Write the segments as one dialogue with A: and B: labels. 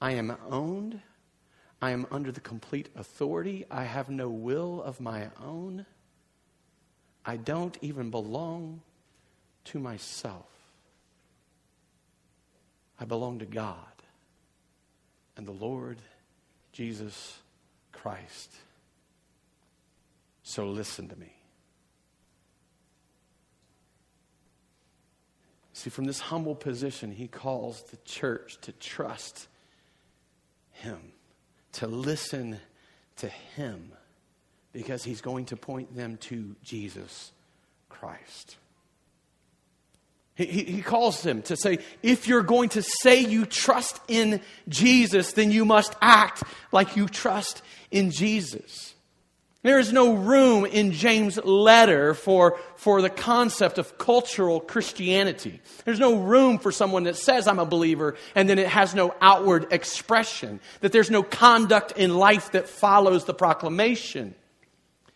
A: I am owned. I am under the complete authority. I have no will of my own. I don't even belong to myself. I belong to God and the Lord Jesus Christ. So listen to me. See, from this humble position, he calls the church to trust him, to listen to him, because he's going to point them to Jesus Christ. He, he, calls them to say, if you're going to say you trust in Jesus, then you must act like you trust in Jesus. There is no room in James' letter for, for the concept of cultural Christianity. There's no room for someone that says, I'm a believer, and then it has no outward expression, that there's no conduct in life that follows the proclamation.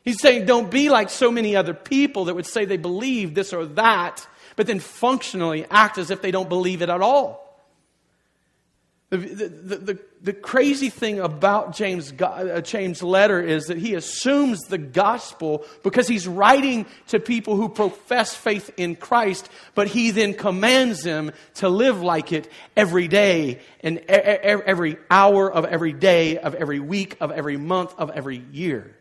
A: He's saying, don't be like so many other people that would say they believe this or that, but then functionally act as if they don't believe it at all. The, the, the, the, crazy thing about James, uh, James' letter is that he assumes the gospel because he's writing to people who profess faith in Christ, but he then commands them to live like it every day and every hour of every day, of every week, of every month, of every year.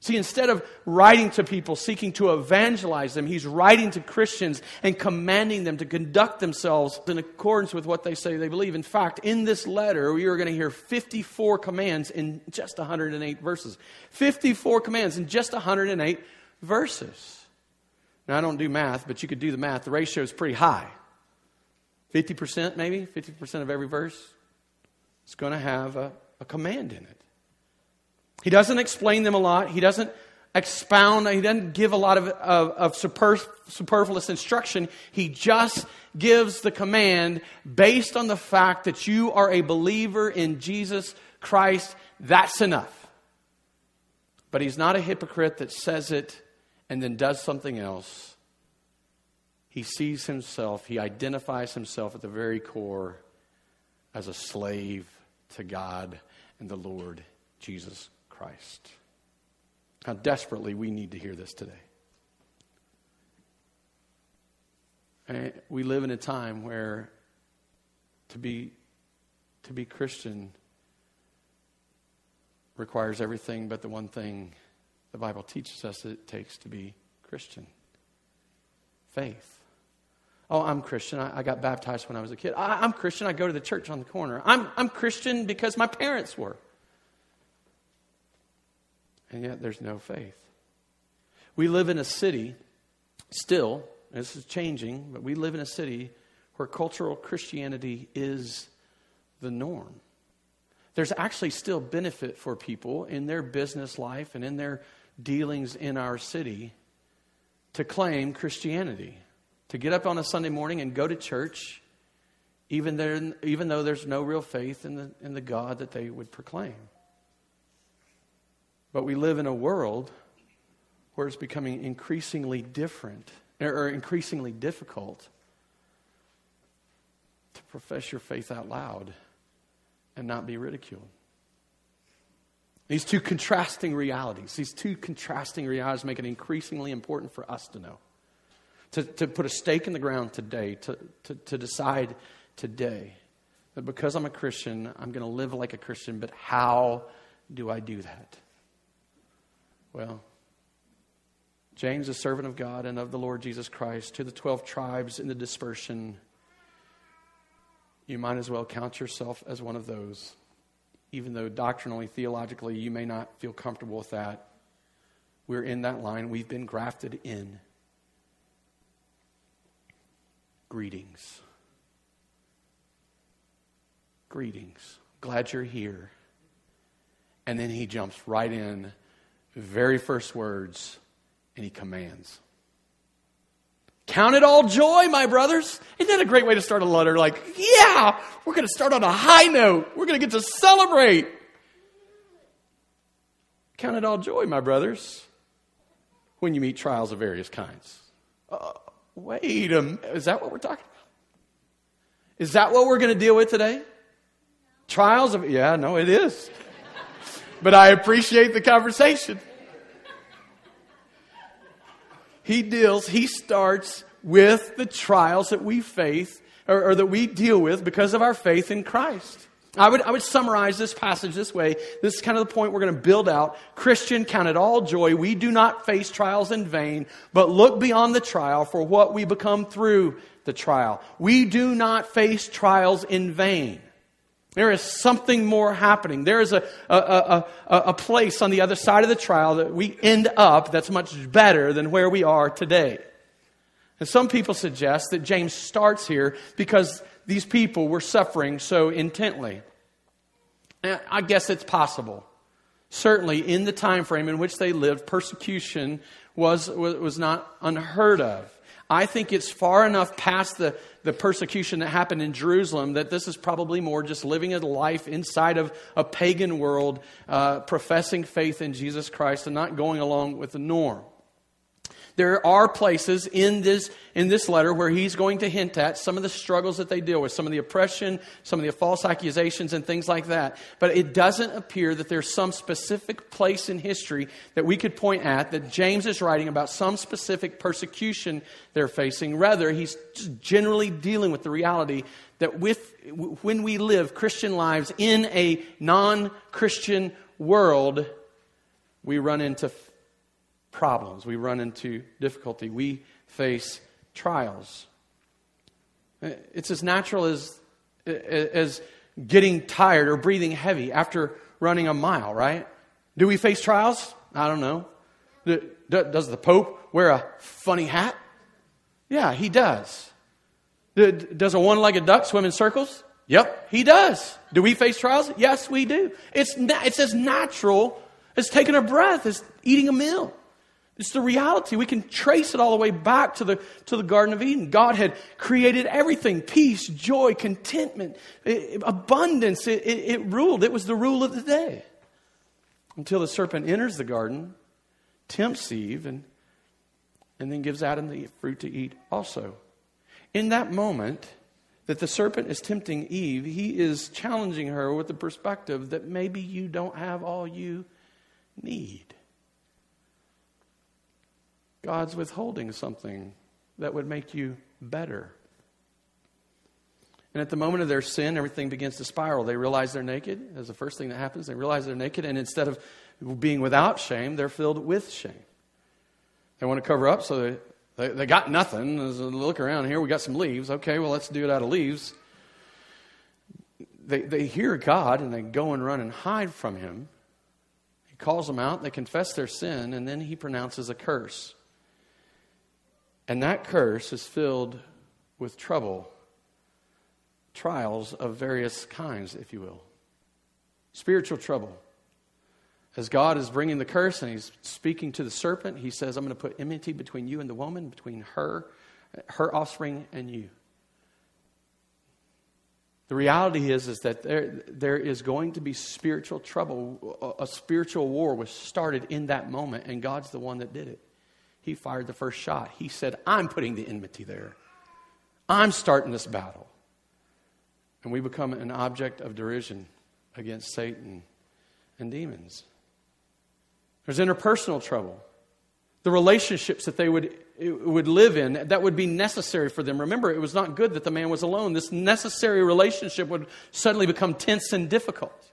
A: See, instead of writing to people seeking to evangelize them, he's writing to Christians and commanding them to conduct themselves in accordance with what they say they believe. In fact, in this letter, we are going to hear 54 commands in just 108 verses. 54 commands in just 108 verses. Now, I don't do math, but you could do the math. The ratio is pretty high. 50% maybe, 50% of every verse is going to have a, a command in it. He doesn't explain them a lot. He doesn't expound. He doesn't give a lot of, of, of superfluous instruction. He just gives the command based on the fact that you are a believer in Jesus Christ. That's enough. But he's not a hypocrite that says it and then does something else. He sees himself, he identifies himself at the very core as a slave to God and the Lord Jesus Christ. How desperately we need to hear this today. And we live in a time where to be, to be Christian requires everything but the one thing the Bible teaches us it takes to be Christian faith. Oh, I'm Christian. I, I got baptized when I was a kid. I, am Christian. I go to the church on the corner. I'm, I'm Christian because my parents were and yet there's no faith. We live in a city, still, this is changing, but we live in a city where cultural Christianity is the norm. There's actually still benefit for people in their business life and in their dealings in our city to claim Christianity, to get up on a Sunday morning and go to church, even, there, even though there's no real faith in the, in the God that they would proclaim. But we live in a world where it's becoming increasingly different or increasingly difficult to profess your faith out loud and not be ridiculed. These two contrasting realities, these two contrasting realities make it increasingly important for us to know. To, to put a stake in the ground today, to, to, to decide today that because I'm a Christian, I'm going to live like a Christian, but how do I do that? Well, James, a servant of God and of the Lord Jesus Christ, to the 12 tribes in the dispersion, you might as well count yourself as one of those, even though doctrinally, theologically, you may not feel comfortable with that. We're in that line, we've been grafted in. Greetings. Greetings. Glad you're here. And then he jumps right in very first words, and he commands. Count it all joy, my brothers. Isn't that a great way to start a letter? Like, yeah, we're going to start on a high note. We're going to get to celebrate. Count it all joy, my brothers, when you meet trials of various kinds. Uh, wait a minute. Is that what we're talking about? Is that what we're going to deal with today? Trials of, yeah, no, it is. but I appreciate the conversation. He deals, he starts with the trials that we face or, or that we deal with because of our faith in Christ. I would, I would summarize this passage this way. This is kind of the point we're going to build out. Christian, count it all joy. We do not face trials in vain, but look beyond the trial for what we become through the trial. We do not face trials in vain. There is something more happening. There is a, a, a, a, place on the other side of the trial that we end up that's much better than where we are today. And some people suggest that James starts here because these people were suffering so intently. And I guess it's possible. Certainly, in the time frame in which they lived, persecution was, was not unheard of. I think it's far enough past the, the persecution that happened in Jerusalem that this is probably more just living a life inside of a pagan world, uh, professing faith in Jesus Christ and not going along with the norm there are places in this, in this letter where he's going to hint at some of the struggles that they deal with, some of the oppression, some of the false accusations, and things like that. But it doesn't appear that there's some specific place in history that we could point at that James is writing about some specific persecution they're facing. Rather, he's generally dealing with the reality that with, when we live Christian lives in a non Christian world, we run into problems, we run into difficulty, we face trials. It's as natural as, as getting tired or breathing heavy after running a mile, right? Do we face trials? I don't know. Does the Pope wear a funny hat? Yeah, he does. Does a one legged duck swim in circles? Yep, he does. Do we face trials? Yes, we do. It's, it's as natural as taking a breath, as eating a meal. It's the reality. We can trace it all the way back to the, to the Garden of Eden. God had created everything peace, joy, contentment, it, abundance. It, it, it ruled. It was the rule of the day. Until the serpent enters the garden, tempts Eve, and, and then gives Adam the fruit to eat also. In that moment that the serpent is tempting Eve, he is challenging her with the perspective that maybe you don't have all you need. God's withholding something that would make you better. And at the moment of their sin, everything begins to spiral. They realize they're naked. That's the first thing that happens. They realize they're naked, and instead of being without shame, they're filled with shame. They want to cover up, so they, they, they got nothing. As look around here, we got some leaves. Okay, well, let's do it out of leaves. They, they hear God, and they go and run and hide from Him. He calls them out, they confess their sin, and then He pronounces a curse. And that curse is filled with trouble, trials of various kinds, if you will. Spiritual trouble. As God is bringing the curse and He's speaking to the serpent, He says, I'm going to put enmity between you and the woman, between her, her offspring, and you. The reality is, is that there, there is going to be spiritual trouble. A, a spiritual war was started in that moment, and God's the one that did it. He fired the first shot. He said, I'm putting the enmity there. I'm starting this battle. And we become an object of derision against Satan and demons. There's interpersonal trouble. The relationships that they would, would live in, that would be necessary for them. Remember, it was not good that the man was alone. This necessary relationship would suddenly become tense and difficult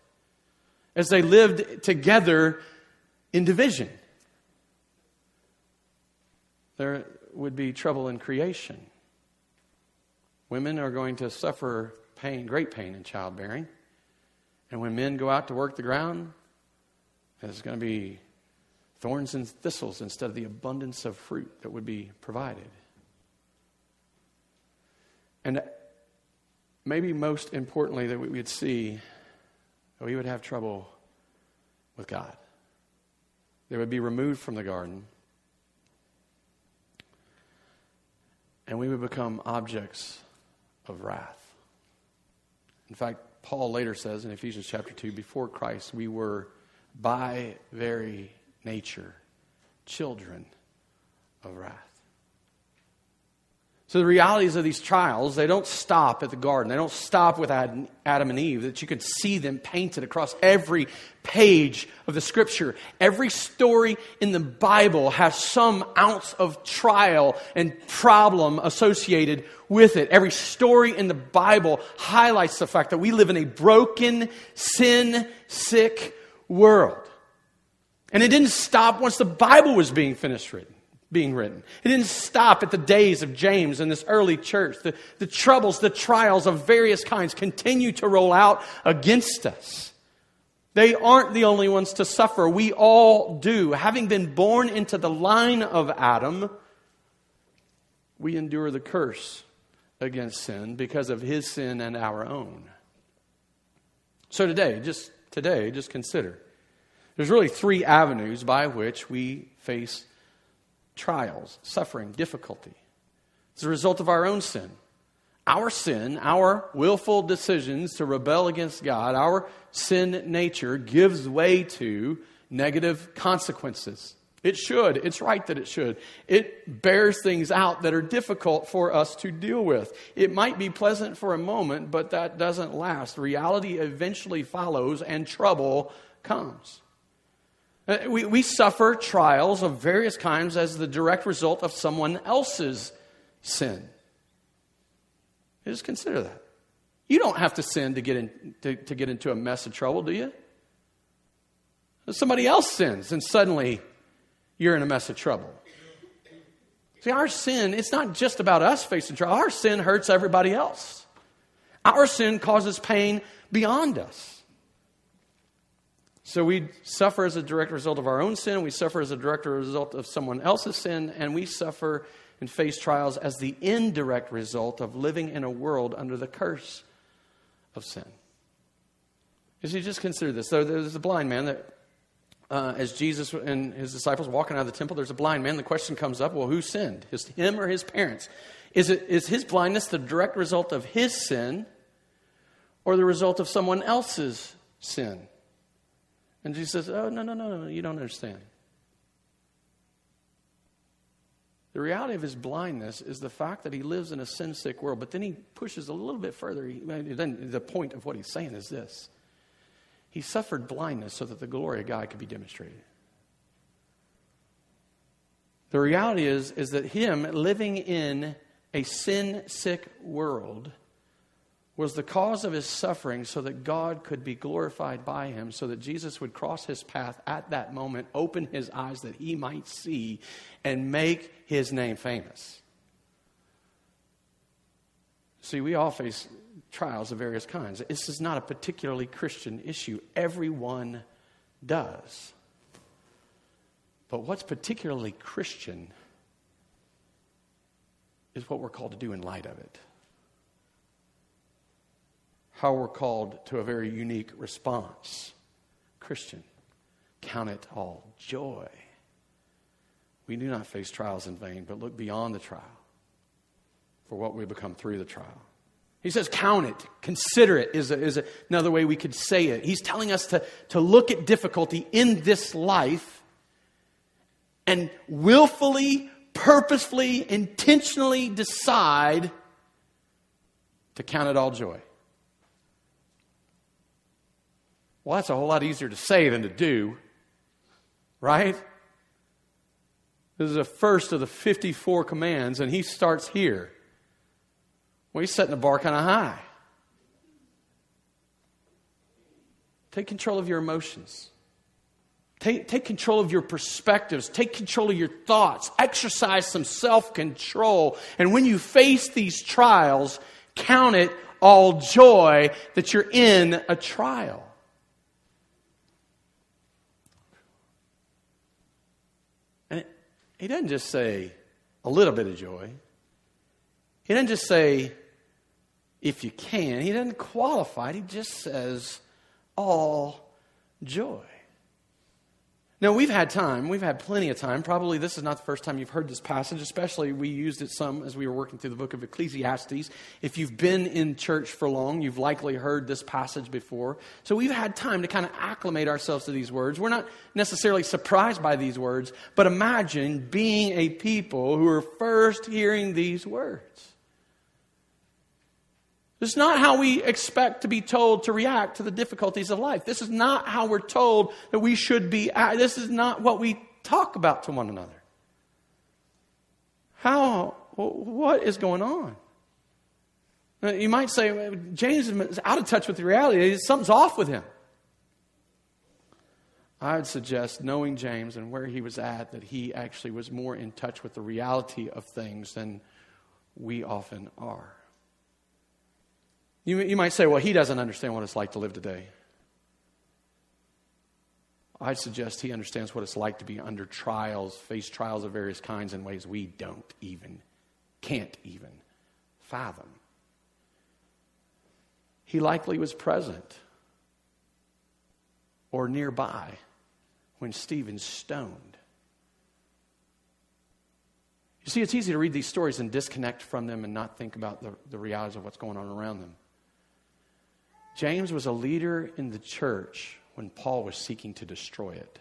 A: as they lived together in division there would be trouble in creation. Women are going to suffer pain, great pain in childbearing. And when men go out to work the ground, there's going to be thorns and thistles instead of the abundance of fruit that would be provided. And maybe most importantly, that we would see that we would have trouble with God. They would be removed from the garden. And we would become objects of wrath. In fact, Paul later says in Ephesians chapter 2 before Christ, we were by very nature children of wrath. So the realities of these trials, they don't stop at the garden. They don't stop with Adam and Eve, that you can see them painted across every page of the scripture. Every story in the Bible has some ounce of trial and problem associated with it. Every story in the Bible highlights the fact that we live in a broken, sin sick world. And it didn't stop once the Bible was being finished written being written. It didn't stop at the days of James and this early church. The, the troubles, the trials of various kinds continue to roll out against us. They aren't the only ones to suffer. We all do. Having been born into the line of Adam, we endure the curse against sin because of his sin and our own. So today, just today, just consider there's really three avenues by which we face trials, suffering, difficulty. It's a result of our own sin. Our sin, our willful decisions to rebel against God, our sin nature gives way to negative consequences. It should. It's right that it should. It bears things out that are difficult for us to deal with. It might be pleasant for a moment, but that doesn't last. Reality eventually follows and trouble comes. Uh, we, we suffer trials of various kinds as the direct result of someone else's sin. Just consider that. You don't have to sin to get, in, to, to get into a mess of trouble, do you? Somebody else sins, and suddenly you're in a mess of trouble. See, our sin, it's not just about us facing trouble. Our sin hurts everybody else. Our sin causes pain beyond us. So we suffer as a direct result of our own sin, we suffer as a direct result of someone else's sin, and we suffer and face trials as the indirect result of living in a world under the curse of sin. As you just consider this, so there's a blind man that, uh, as Jesus and his disciples walking out of the temple, there's a blind man. The question comes up: Well, who sinned, his, him or his parents? Is it is his blindness the direct result of his sin, or the result of someone else's sin? And Jesus says, Oh, no, no, no, no, you don't understand. The reality of his blindness is the fact that he lives in a sin sick world. But then he pushes a little bit further. He, then the point of what he's saying is this He suffered blindness so that the glory of God could be demonstrated. The reality is, is that him living in a sin sick world was the cause of his suffering so that God could be glorified by him, so that Jesus would cross his path at that moment, open his eyes that he might see, and make his name famous. See, we all face trials of various kinds. This is not a particularly Christian issue, everyone does. But what's particularly Christian is what we're called to do in light of it how we're called to a very unique response. Christian, count it all joy. We do not face trials in vain, but look beyond the trial for what we become through the trial. He says, count it, consider it, is, a, is a, another way we could say it. He's telling us to, to look at difficulty in this life and willfully, purposefully, intentionally decide to count it all joy. Well, that's a whole lot easier to say than to do, right? This is the first of the 54 commands, and he starts here. Well, he's setting the bar kind of high. Take control of your emotions. Take, take control of your perspectives. Take control of your thoughts. Exercise some self control. And when you face these trials, count it all joy that you're in a trial. He doesn't just say a little bit of joy. He doesn't just say, if you can. He doesn't qualify it. He just says, all joy. Now, we've had time. We've had plenty of time. Probably this is not the first time you've heard this passage, especially we used it some as we were working through the book of Ecclesiastes. If you've been in church for long, you've likely heard this passage before. So we've had time to kind of acclimate ourselves to these words. We're not necessarily surprised by these words, but imagine being a people who are first hearing these words. This is not how we expect to be told to react to the difficulties of life. This is not how we're told that we should be. This is not what we talk about to one another. How, what is going on? Uh, you might say, James is out of touch with reality. Something's off with him. I would suggest, knowing James and where he was at, that he actually was more in touch with the reality of things than we often are. You, you might say, well, he doesn't understand what it's like to live today. I'd suggest he understands what it's like to be under trials, face trials of various kinds in ways we don't even, can't even fathom. He likely was present or nearby when Stephen stoned. You see, it's easy to read these stories and disconnect from them and not think about the, the realities of what's going on around them. James was a leader in the church when Paul was seeking to destroy it.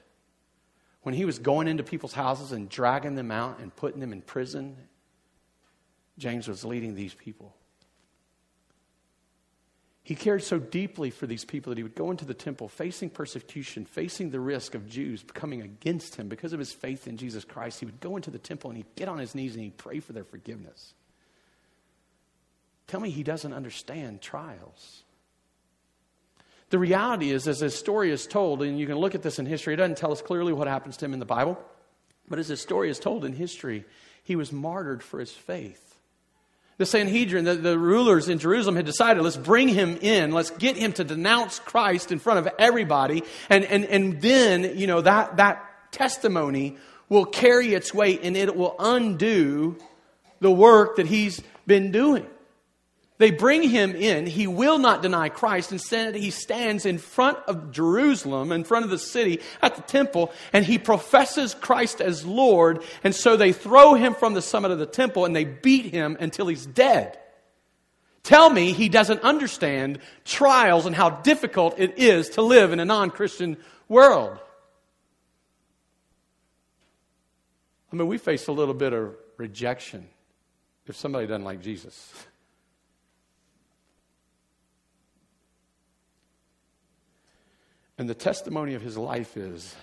A: When he was going into people's houses and dragging them out and putting them in prison, James was leading these people. He cared so deeply for these people that he would go into the temple facing persecution, facing the risk of Jews coming against him because of his faith in Jesus Christ. He would go into the temple and he'd get on his knees and he'd pray for their forgiveness. Tell me he doesn't understand trials. The reality is, as his story is told, and you can look at this in history, it doesn't tell us clearly what happens to him in the Bible, but as his story is told in history, he was martyred for his faith. The Sanhedrin, the, the, rulers in Jerusalem had decided, let's bring him in, let's get him to denounce Christ in front of everybody, and, and, and then, you know, that, that testimony will carry its weight and it will undo the work that he's been doing. They bring him in. He will not deny Christ. Instead, he stands in front of Jerusalem, in front of the city at the temple, and he professes Christ as Lord. And so they throw him from the summit of the temple and they beat him until he's dead. Tell me he doesn't understand trials and how difficult it is to live in a non Christian world. I mean, we face a little bit of rejection if somebody doesn't like Jesus. And the testimony of his life is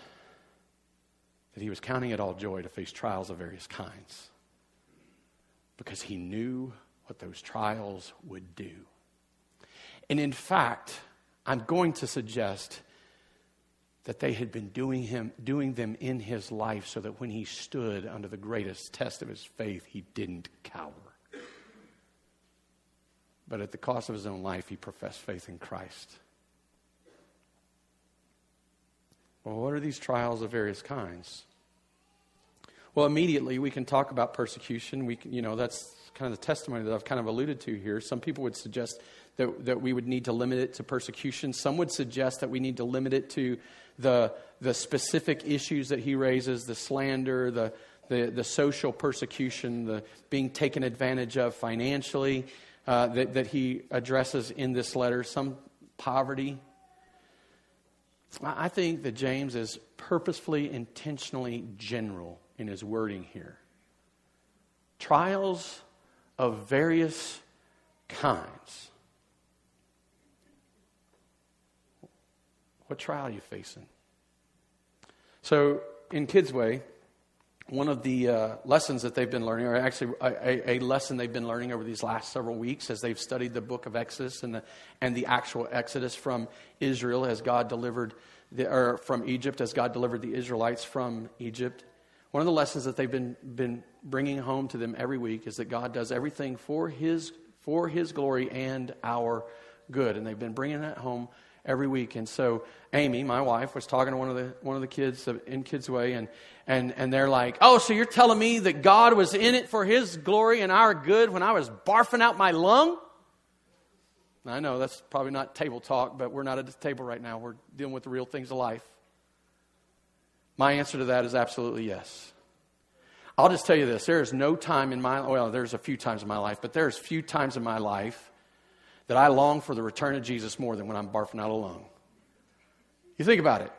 A: that he was counting it all joy to face trials of various kinds because he knew what those trials would do. And in fact, I'm going to suggest that they had been doing, him, doing them in his life so that when he stood under the greatest test of his faith, he didn't cower. But at the cost of his own life, he professed faith in Christ. Well, what are these trials of various kinds? Well, immediately we can talk about persecution. We you know, that's kind of the testimony that I've kind of alluded to here. Some people would suggest that, that we would need to limit it to persecution. Some would suggest that we need to limit it to the, the specific issues that he raises the slander, the, the, the social persecution, the being taken advantage of financially uh, that, that he addresses in this letter, some poverty, I think that James is purposefully, intentionally general in his wording here. Trials of various kinds. What trial are you facing? So, in Kids Way, one of the uh, lessons that they've been learning, or actually a, a, lesson they've been learning over these last several weeks as they've studied the book of Exodus and the, and the actual Exodus from Israel as God delivered, the, or from Egypt as God delivered the Israelites from Egypt. One of the lessons that they've been, been bringing home to them every week is that God does everything for his, for his glory and our good. And they've been bringing that home every week. And so Amy, my wife, was talking to one of the one of the kids in Kids Way, and and and they're like, "Oh, so you're telling me that God was in it for His glory and our good when I was barfing out my lung?" I know that's probably not table talk, but we're not at the table right now. We're dealing with the real things of life. My answer to that is absolutely yes. I'll just tell you this there is no time in my well, there's a few times in my life, but there's few times in my life that I long for the return of Jesus more than when I'm barfing out alone. You think about it.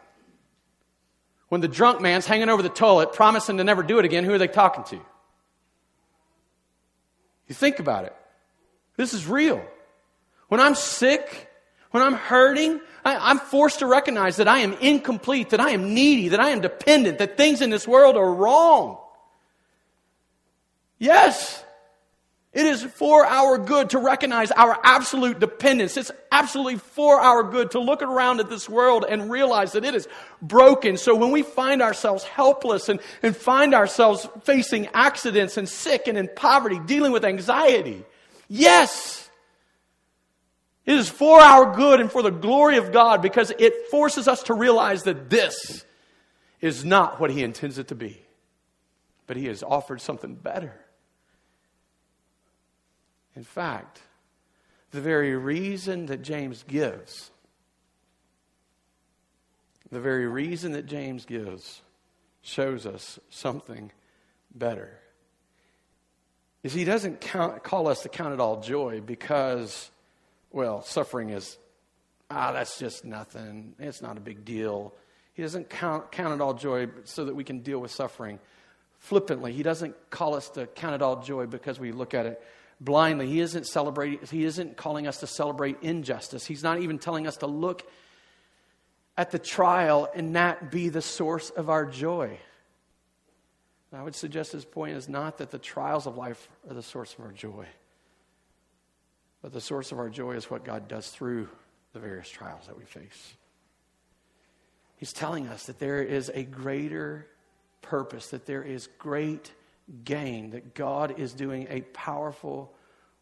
A: When the drunk man's hanging over the toilet, promising to never do it again, who are they talking to? You think about it. This is real. When I'm sick, when I'm hurting, I, am forced to recognize that I am incomplete, that I am needy, that I am dependent, that things in this world are wrong. Yes, it is for our good to recognize our absolute dependence. It's absolutely for our good to look around at this world and realize that it is broken. So when we find ourselves helpless and, and find ourselves facing accidents and sick and in poverty, dealing with anxiety, yes, it is for our good and for the glory of God because it forces us to realize that this is not what He intends it to be, but He has offered something better. In fact, the very reason that James gives, the very reason that James gives, shows us something better. Is he doesn't count, call us to count it all joy because well, suffering is, ah, that's just nothing. It's not a big deal. He doesn't count, count it all joy so that we can deal with suffering flippantly. He doesn't call us to count it all joy because we look at it blindly. He isn't celebrating, he isn't calling us to celebrate injustice. He's not even telling us to look at the trial and not be the source of our joy. I would suggest his point is not that the trials of life are the source of our joy. But the source of our joy is what God does through the various trials that we face. He's telling us that there is a greater purpose, that there is great gain, that God is doing a powerful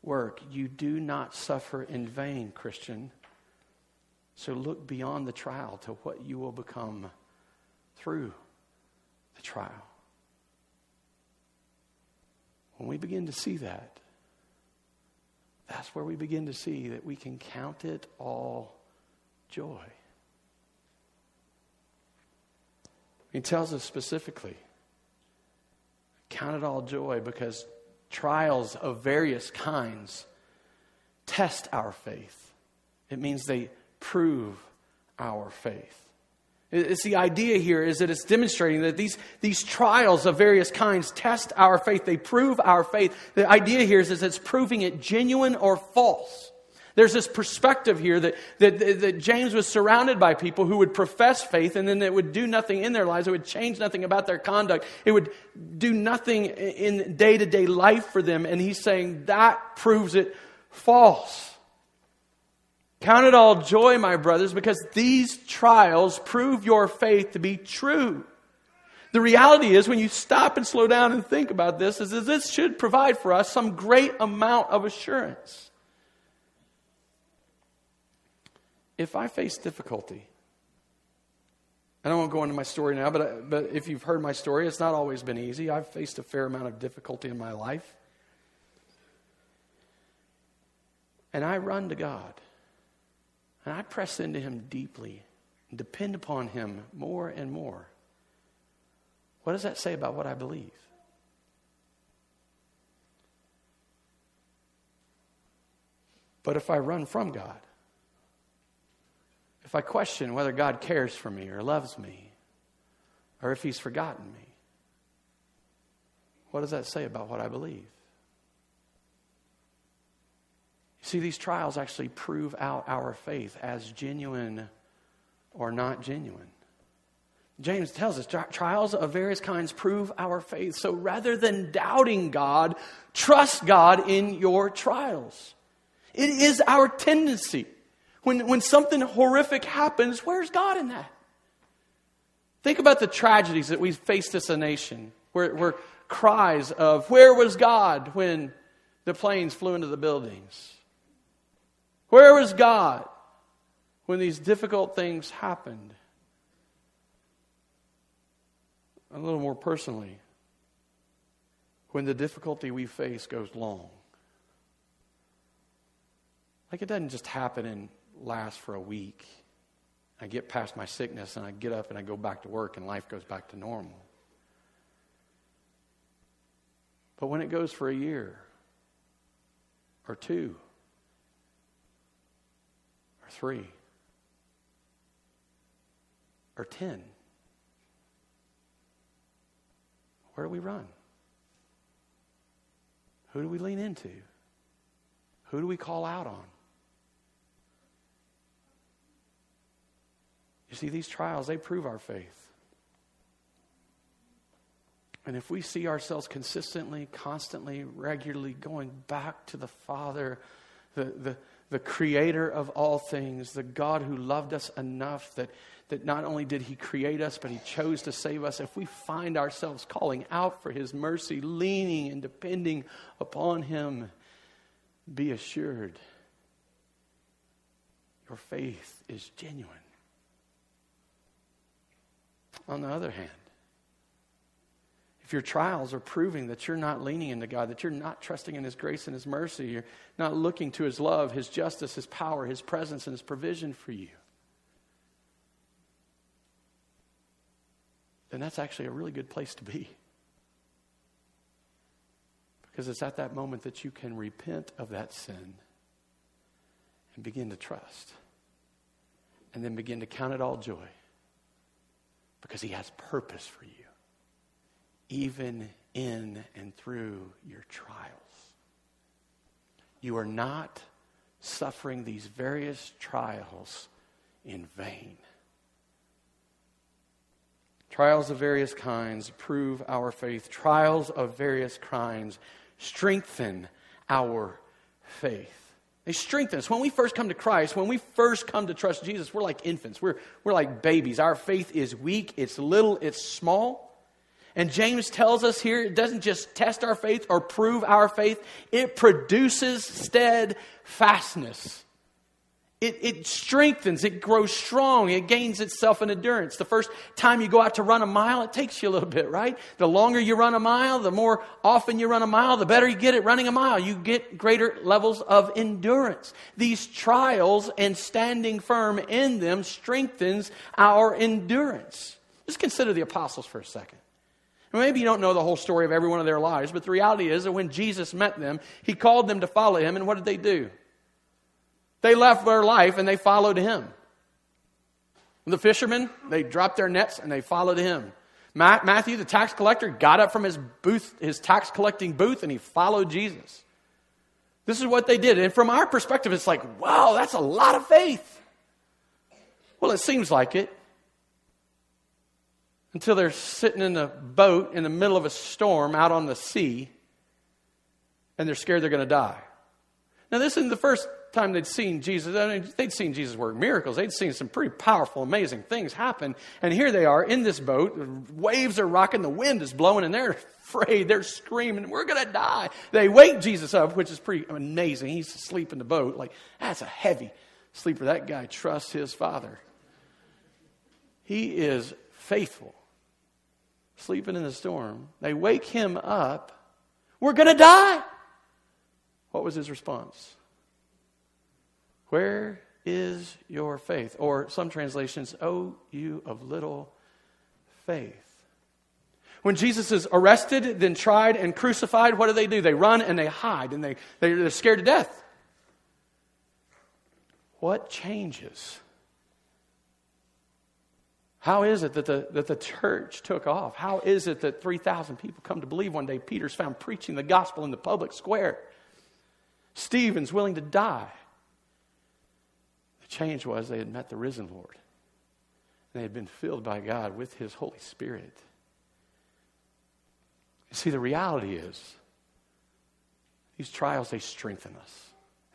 A: work. You do not suffer in vain, Christian. So look beyond the trial to what you will become through the trial. When we begin to see that, that's where we begin to see that we can count it all joy. He tells us specifically count it all joy because trials of various kinds test our faith. It means they prove our faith. It's the idea here is that it's demonstrating that these, these trials of various kinds test our faith. They prove our faith. The idea here is, is it's proving it genuine or false. There's this perspective here that, that, that James was surrounded by people who would profess faith and then it would do nothing in their lives. It would change nothing about their conduct. It would do nothing in day to day life for them. And he's saying that proves it false. Count it all joy, my brothers, because these trials prove your faith to be true. The reality is, when you stop and slow down and think about this, is that this should provide for us some great amount of assurance. If I face difficulty, and I to go into my story now, but, but if you've heard my story, it's not always been easy. I've faced a fair amount of difficulty in my life. And I run to God. And I press into Him deeply and depend upon Him more and more. What does that say about what I believe? But if I run from God, if I question whether God cares for me or loves me, or if He's forgotten me, what does that say about what I believe? You See, these trials actually prove out our faith as genuine or not genuine. James tells us trials of various kinds prove our faith. So rather than doubting God, trust God in your trials. It is our tendency. When, when something horrific happens, where's God in that? Think about the tragedies that we've faced as a nation, where, where cries of, Where was God when the planes flew into the buildings? Where was God when these difficult things happened? A little more personally, when the difficulty we face goes long. Like it doesn't just happen and last for a week. I get past my sickness and I get up and I go back to work and life goes back to normal. But when it goes for a year or two or three or ten, where do we run? Who do we lean into? Who do we call out on? You see, these trials, they prove our faith. And if we see ourselves consistently, constantly, regularly going back to the Father, the, the, the creator of all things, the God who loved us enough that, that not only did he create us, but he chose to save us, if we find ourselves calling out for his mercy, leaning and depending upon him, be assured your faith is genuine. On the other hand, if your trials are proving that you're not leaning into God, that you're not trusting in His grace and His mercy, you're not looking to His love, His justice, His power, His presence, and His provision for you, then that's actually a really good place to be. Because it's at that moment that you can repent of that sin and begin to trust. And then begin to count it all joy because He has purpose for you even in and through your trials. You are not suffering these various trials in vain. Trials of various kinds prove our faith. Trials of various kinds strengthen our faith. They strengthen us. When we first come to Christ, when we first come to trust Jesus, we're like infants. We're, we're like babies. Our faith is weak, it's little, it's small. And James tells us here it doesn't just test our faith or prove our faith, it produces steadfastness. It, it, strengthens, it grows strong, it gains itself in endurance. The first time you go out to run a mile, it takes you a little bit, right? The longer you run a mile, the more often you run a mile, the better you get at running a mile. You get greater levels of endurance. These trials and standing firm in them strengthens our endurance. Just consider the apostles for a second. Maybe you don't know the whole story of every one of their lives, but the reality is that when Jesus met them, he called them to follow him, and what did they do? They left their life and they followed him. The fishermen, they dropped their nets and they followed him. Matthew, the tax collector, got up from his booth, his tax collecting booth, and he followed Jesus. This is what they did. And from our perspective, it's like, wow, that's a lot of faith. Well, it seems like it until they're sitting in a boat in the middle of a storm out on the sea and they're scared they're going to die. Now, this isn't the first time they'd seen Jesus. I mean, they'd seen Jesus work miracles. They'd seen some pretty powerful, amazing things happen. And here they are in this boat. Waves are rocking. The wind is blowing, and they're afraid. They're screaming, We're going to die. They wake Jesus up, which is pretty amazing. He's asleep in the boat. Like, that's a heavy sleeper. That guy trusts his father. He is faithful sleeping in the storm. They wake him up. We're going to die. What was his response? Where is your faith? Or some translations, oh, you of little faith. When Jesus is arrested, then tried and crucified, what do they do? They run and they hide and they, they're scared to death. What changes? How is it that the, that the church took off? How is it that 3,000 people come to believe one day Peter's found preaching the gospel in the public square? Stephen's willing to die. Change was they had met the risen Lord. They had been filled by God with his Holy Spirit. You see, the reality is these trials, they strengthen us.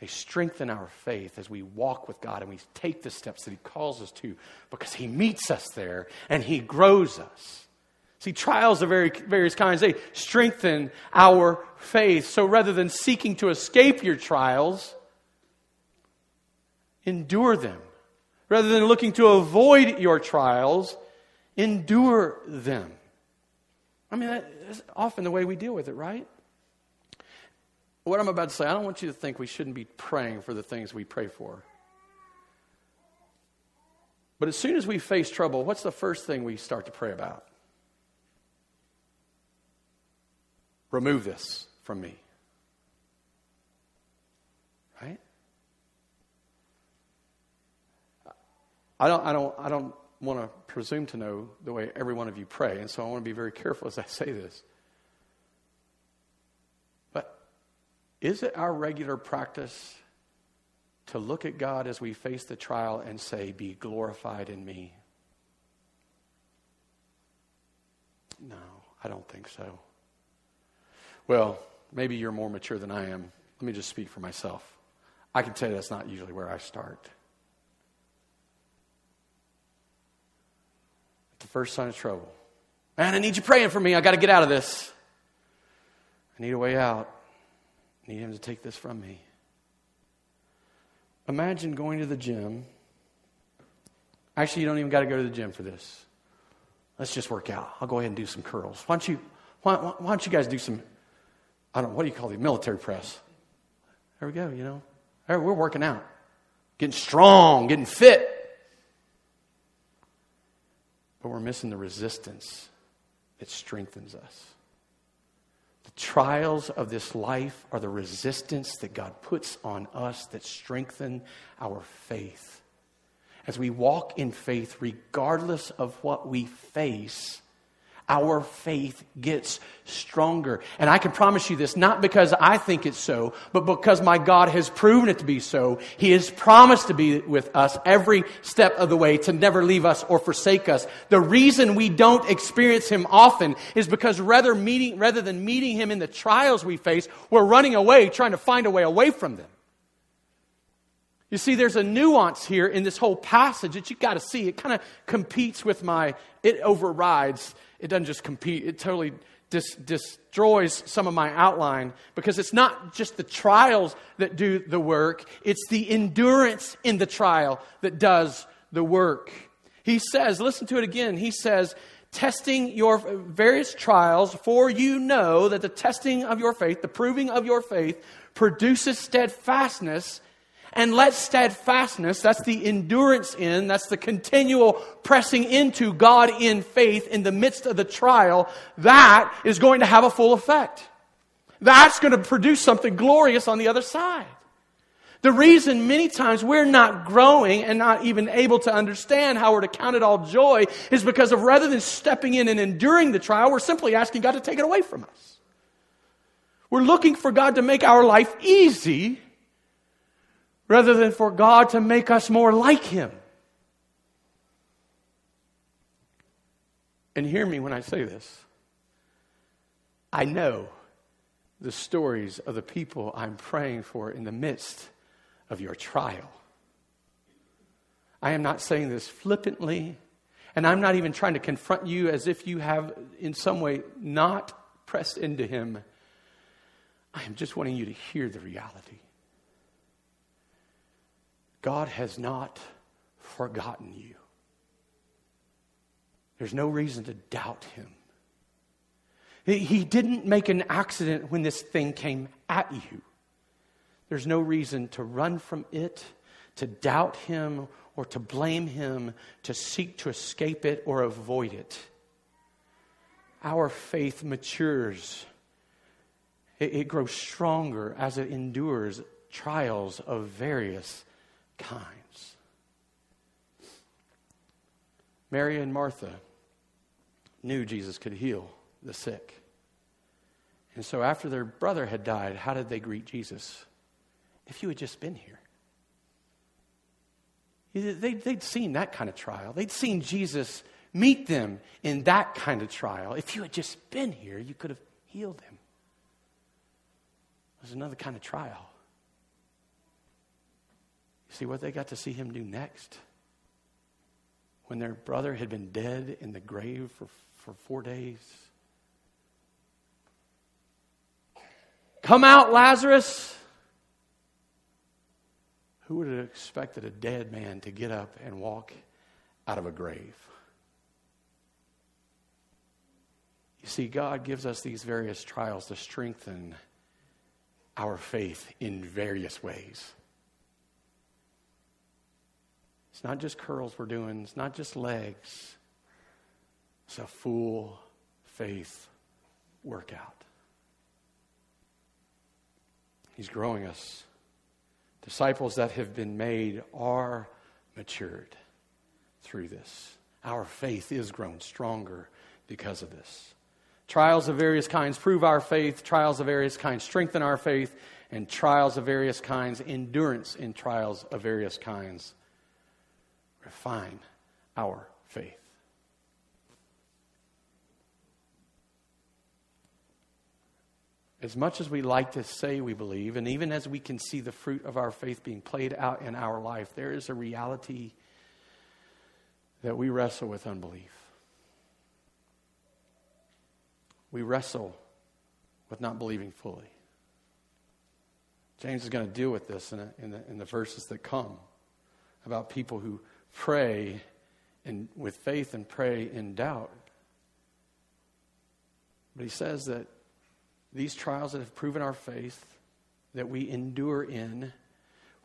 A: They strengthen our faith as we walk with God and we take the steps that He calls us to because He meets us there and He grows us. See, trials of very, various kinds, they strengthen our faith. So rather than seeking to escape your trials, endure them. Rather than looking to avoid your trials, endure them. I mean, that's often the way we deal with it, right? what I'm about to say, I don't want you to think we shouldn't be praying for the things we pray for. But as soon as we face trouble, what's the first thing we start to pray about? Remove this from me. Right? I don't, I don't, I don't want to presume to know the way every one of you pray, and so I want to be very careful as I say this. But is it our regular practice to look at God as we face the trial and say, Be glorified in me? No, I don't think so. Well, maybe you're more mature than I am. Let me just speak for myself. I can tell you that's not usually where I start. The first sign of trouble. Man, I need you praying for me. I got to get out of this. I need a way out. I need him to take this from me. Imagine going to the gym. Actually, you don't even got to go to the gym for this. Let's just work out. I'll go ahead and do some curls. Why don't you, why, why don't you guys do some, I don't know, what do you call the military press? There we go, you know. We're working out, getting strong, getting fit. But we're missing the resistance that strengthens us. The trials of this life are the resistance that God puts on us that strengthen our faith. As we walk in faith, regardless of what we face, our faith gets stronger. And I can promise you this, not because I think it's so, but because my God has proven it to be so. He has promised to be with us every step of the way, to never leave us or forsake us. The reason we don't experience Him often is because rather, meeting, rather than meeting Him in the trials we face, we're running away, trying to find a way away from them. You see, there's a nuance here in this whole passage that you've got to see. It kind of competes with my, it overrides it doesn't just compete, it totally dis- destroys some of my outline because it's not just the trials that do the work, it's the endurance in the trial that does the work. He says, listen to it again. He says, testing your various trials, for you know that the testing of your faith, the proving of your faith, produces steadfastness and let steadfastness, that's the endurance in, that's the continual pressing into God in faith in the midst of the trial, that is going to have a full effect. That's going to produce something glorious on the other side. The reason many times we're not growing and not even able to understand how we're to count it all joy is because of rather than stepping in and enduring the trial, we're simply asking God to take it away from us. We're looking for God to make our life easy rather than for God to make us more like Him. And hear me when I say this. I know the stories of the people I'm praying for in the midst of your trial. I am not saying this flippantly, and I'm not even trying to confront you as if you have, in some way, not pressed into Him. I am just wanting you to hear the reality. God has not forgotten you. There's no reason to doubt him. He didn't make an accident when this thing came at you. There's no reason to run from it, to doubt him, or to blame him, to seek to escape it or avoid it. Our faith matures, it, grows stronger as it endures trials of various kinds. Mary and Martha knew Jesus could heal the sick. And so, after their brother had died, how did they greet Jesus? If you had just been here. They'd, they'd seen that kind of trial. They'd seen Jesus meet them in that kind of trial. If you had just been here, you could have healed him. It was another kind of trial. See what they got to see him do next? When their brother had been dead in the grave for, for four days. Come out, Lazarus. Who would have expected a dead man to get up and walk out of a grave? You see, God gives us these various trials to strengthen our faith in various ways. It's not just curls we're doing, it's not just legs. It's a full faith workout. He's growing us. Disciples that have been made are matured through this. Our faith is grown stronger because of this. Trials of various kinds prove our faith, trials of various kinds strengthen our faith, and trials of various kinds, endurance in trials of various kinds, refine our faith. As much as we like to say we believe, and even as we can see the fruit of our faith being played out in our life, there is a reality that we wrestle with unbelief. We wrestle with not believing fully. James is going to deal with this in, a, in, the, in the verses that come about people who pray in, with faith and pray in doubt. But he says that these trials that have proven our faith, that we endure in,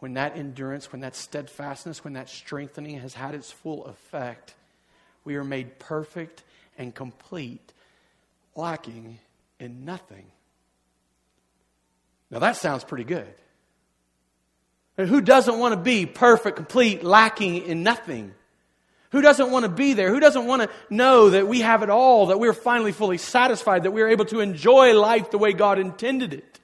A: when that endurance, when that steadfastness, when that strengthening has had its full effect, we are made perfect and complete, lacking in nothing. Now that sounds pretty good. And who doesn't want to be perfect, complete, lacking in nothing? Who doesn't want to be there? Who doesn't want to know that we have it all, that we're finally fully satisfied, that we're able to enjoy life the way God intended it?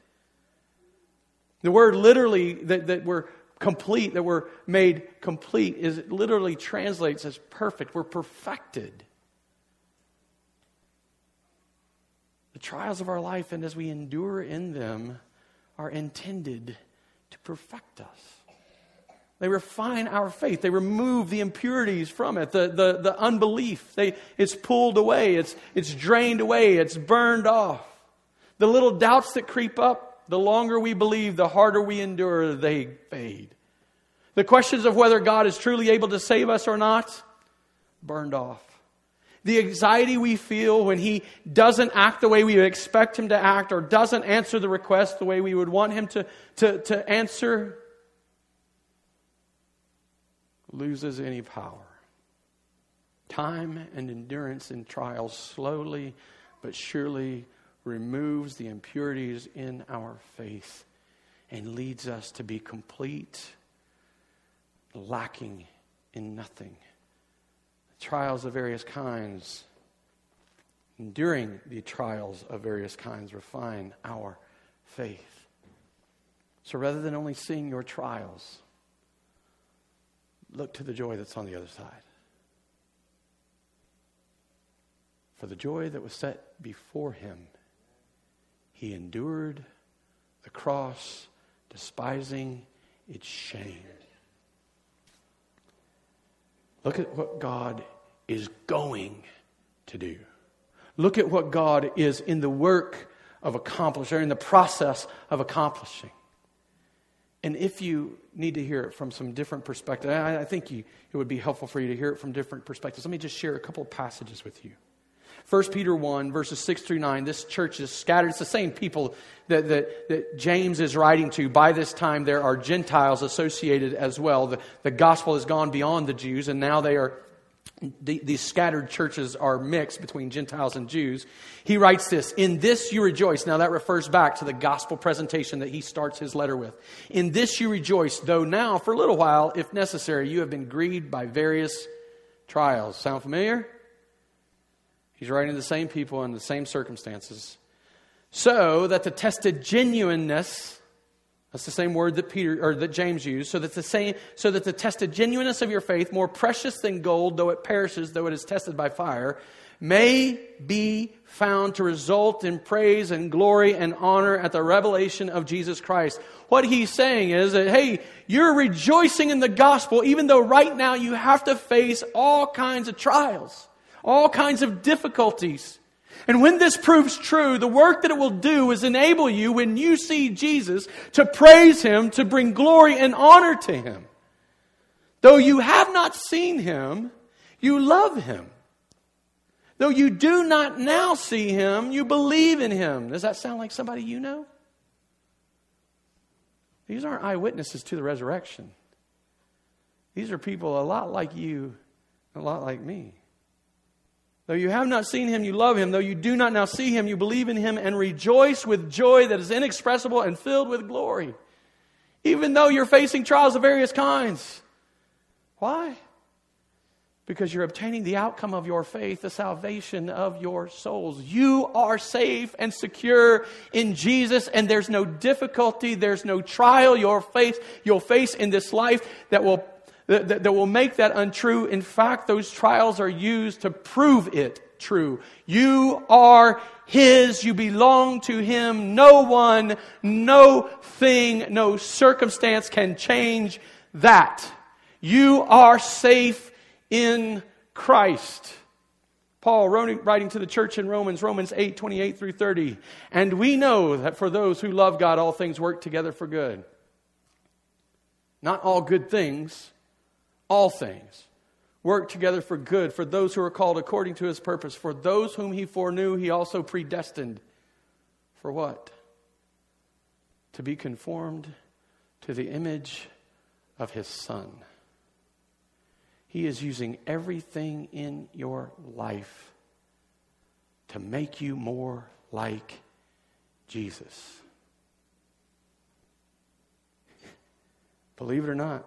A: The word literally that, that we're complete, that we're made complete, is literally translates as perfect. We're perfected. The trials of our life, and as we endure in them, are intended perfect us. They refine our faith. They remove the impurities from it, the, the, the unbelief. They, it's pulled away, it's, it's drained away, it's burned off. The little doubts that creep up, the longer we believe, the harder we endure, they fade. The questions of whether God is truly able to save us or not, burned off. The anxiety we feel when He doesn't act the way we expect Him to act or doesn't answer the request the way we would want Him to, to, to answer, loses any power. Time and endurance in trials slowly but surely removes the impurities in our faith and leads us to be complete, lacking in nothing. Trials of various kinds, enduring the trials of various kinds, refine our faith. So rather than only seeing your trials, look to the joy that's on the other side. For the joy that was set before him, he endured the cross, despising its shame. Look at what God is going to do. Look at what God is in the work of accomplishing, or in the process of accomplishing. And if you need to hear it from some different perspective, I, I think you, it would be helpful for you to hear it from different perspectives. Let me just share a couple of passages with you. 1 Peter 1, verses 6 through 9, this church is scattered. It's the same people that, that, that, James is writing to. By this time, there are Gentiles associated as well. The, the gospel has gone beyond the Jews, and now they are the, these scattered churches are mixed between Gentiles and Jews. He writes this In this you rejoice. Now that refers back to the gospel presentation that he starts his letter with. In this you rejoice, though now, for a little while, if necessary, you have been grieved by various trials. Sound familiar? He's writing to the same people in the same circumstances. So that the tested genuineness that's the same word that Peter or that James used. So that the same, so that the tested genuineness of your faith, more precious than gold, though it perishes, though it is tested by fire, may be found to result in praise and glory and honor at the revelation of Jesus Christ. What he's saying is that, hey, you're rejoicing in the gospel, even though right now you have to face all kinds of trials, all kinds of difficulties. And when this proves true, the work that it will do is enable you, when you see Jesus, to praise Him, to bring glory and honor to Him. Though you have not seen Him, you love Him. Though you do not now see Him, you believe in Him. Does that sound like somebody you know? These aren't eyewitnesses to the resurrection. These are people a lot like you, a lot like me. Though you have not seen him, you love him. Though you do not now see him, you believe in him and rejoice with joy that is inexpressible and filled with glory. Even though you're facing trials of various kinds. Why? Because you're obtaining the outcome of your faith, the salvation of your souls. You are safe and secure in Jesus, and there's no difficulty, there's no trial you'll face, you'll face in this life that will that, that, that will make that untrue. In fact, those trials are used to prove it true. You are His. You belong to Him. No one, no thing, no circumstance can change that. You are safe in Christ. Paul writing to the church in Romans, Romans 8, 28 through 30. And we know that for those who love God, all things work together for good. Not all good things, all things work together for good for those who are called according to his purpose. For those whom he foreknew, he also predestined. For what? To be conformed to the image of his son. He is using everything in your life to make you more like Jesus. Believe it or not,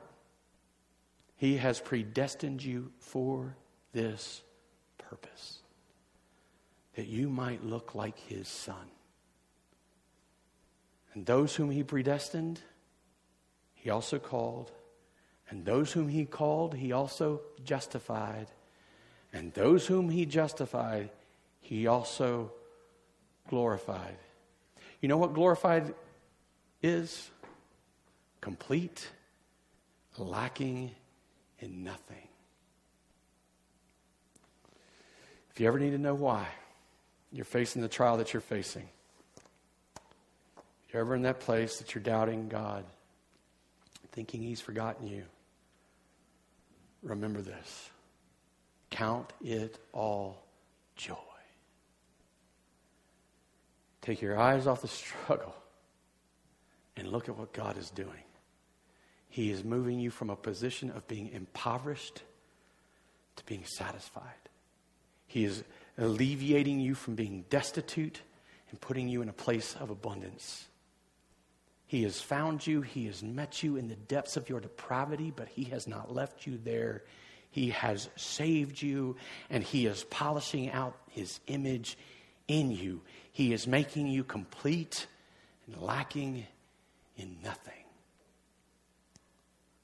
A: he has predestined you for this purpose that you might look like His Son. And those whom He predestined, He also called. And those whom He called, He also justified. And those whom He justified, He also glorified. You know what glorified is? Complete, lacking in nothing. If you ever need to know why you're facing the trial that you're facing, if you're ever in that place that you're doubting God, thinking He's forgotten you, remember this. Count it all joy. Take your eyes off the struggle and look at what God is doing. He is moving you from a position of being impoverished to being satisfied. He is alleviating you from being destitute and putting you in a place of abundance. He has found you, He has met you in the depths of your depravity, but He has not left you there. He has saved you, and He is polishing out His image in you. He is making you complete and lacking in nothing.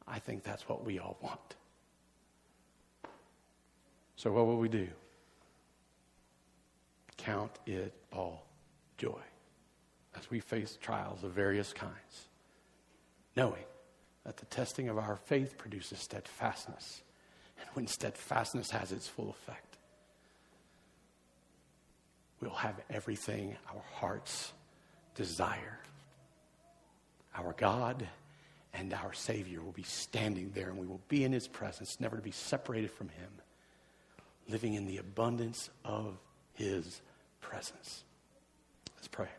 A: I think that's what we all want. So, what will we do? Count it all joy as we face trials of various kinds, knowing that the testing of our faith produces steadfastness. And when steadfastness has its full effect, we'll have everything our hearts desire. Our God and our Savior will be standing there and we will be in His presence, never to be separated from Him, living in the abundance of His presence. Let's pray.